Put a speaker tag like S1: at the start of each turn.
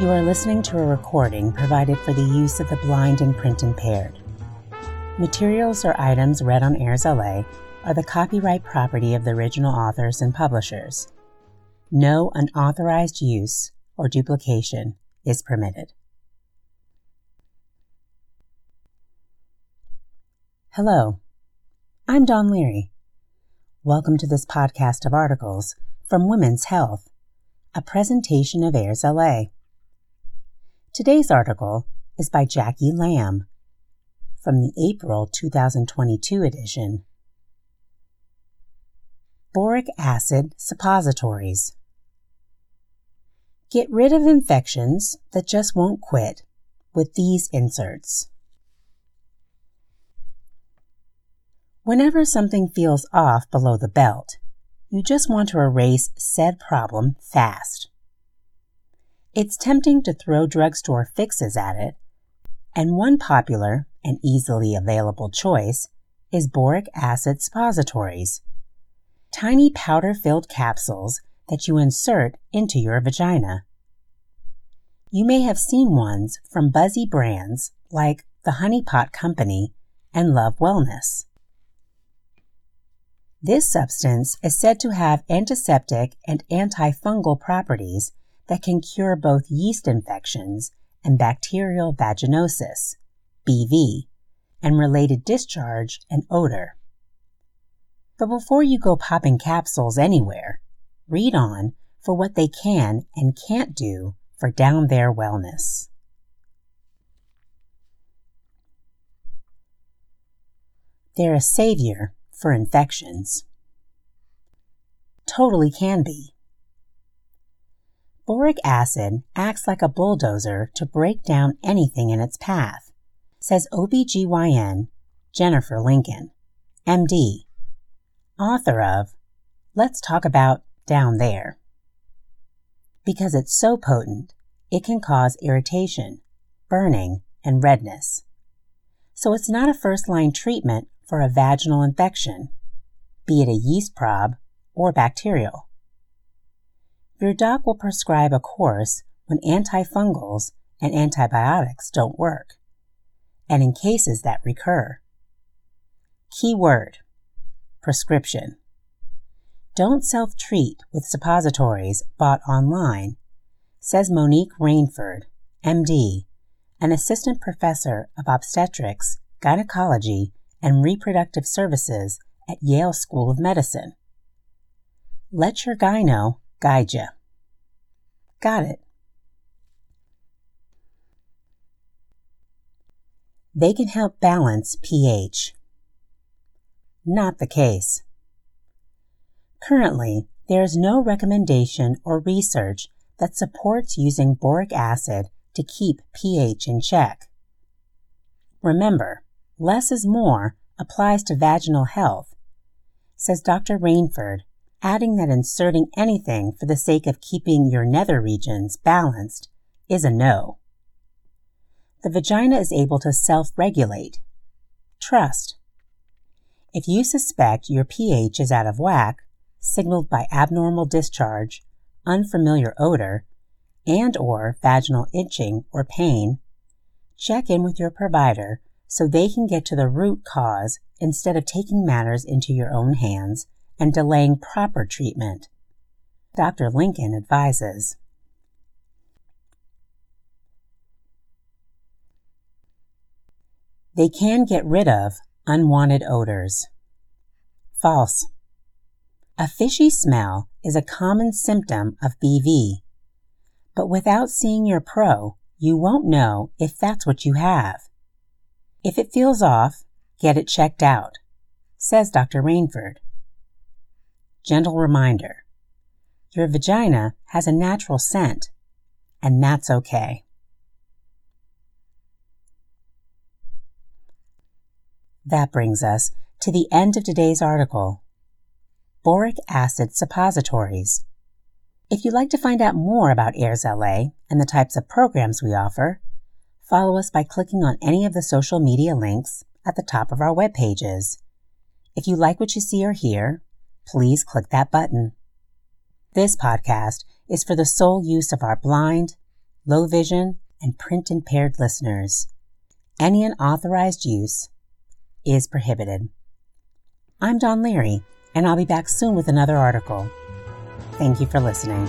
S1: You are listening to a recording provided for the use of the blind and print impaired. Materials or items read on Airs LA are the copyright property of the original authors and publishers. No unauthorized use or duplication is permitted. Hello, I'm Dawn Leary. Welcome to this podcast of articles from Women's Health, a presentation of Airs LA. Today's article is by Jackie Lamb from the April 2022 edition. Boric acid suppositories. Get rid of infections that just won't quit with these inserts. Whenever something feels off below the belt, you just want to erase said problem fast. It's tempting to throw drugstore fixes at it, and one popular and easily available choice is boric acid suppositories, tiny powder filled capsules that you insert into your vagina. You may have seen ones from buzzy brands like the Honey Pot Company and Love Wellness. This substance is said to have antiseptic and antifungal properties that can cure both yeast infections and bacterial vaginosis, BV, and related discharge and odor. But before you go popping capsules anywhere, read on for what they can and can't do for down there wellness. They're a savior for infections. Totally can be. Boric acid acts like a bulldozer to break down anything in its path, says OBGYN Jennifer Lincoln, MD, author of Let's Talk About Down There. Because it's so potent, it can cause irritation, burning, and redness. So it's not a first line treatment for a vaginal infection, be it a yeast prob or bacterial. Your doc will prescribe a course when antifungals and antibiotics don't work, and in cases that recur. Keyword prescription. Don't self treat with suppositories bought online, says Monique Rainford, MD, an assistant professor of obstetrics, gynecology, and reproductive services at Yale School of Medicine. Let your gyno guide you. Got it. They can help balance pH. Not the case. Currently, there is no recommendation or research that supports using boric acid to keep pH in check. Remember, less is more applies to vaginal health, says Dr. Rainford, adding that inserting anything for the sake of keeping your nether regions balanced is a no. The vagina is able to self regulate. Trust. If you suspect your pH is out of whack, signaled by abnormal discharge, unfamiliar odor, and or vaginal itching or pain, check in with your provider so they can get to the root cause instead of taking matters into your own hands and delaying proper treatment. Dr. Lincoln advises. They can get rid of unwanted odors. False. A fishy smell is a common symptom of BV, but without seeing your pro, you won't know if that's what you have. If it feels off, get it checked out, says Dr. Rainford. Gentle reminder your vagina has a natural scent, and that's okay. That brings us to the end of today's article Boric Acid Suppositories. If you'd like to find out more about AIRS LA and the types of programs we offer, follow us by clicking on any of the social media links at the top of our web pages. If you like what you see or hear, please click that button. This podcast is for the sole use of our blind low vision, and print impaired listeners. Any unauthorized use is prohibited. I'm Don Leary, and I'll be back soon with another article. Thank you for listening.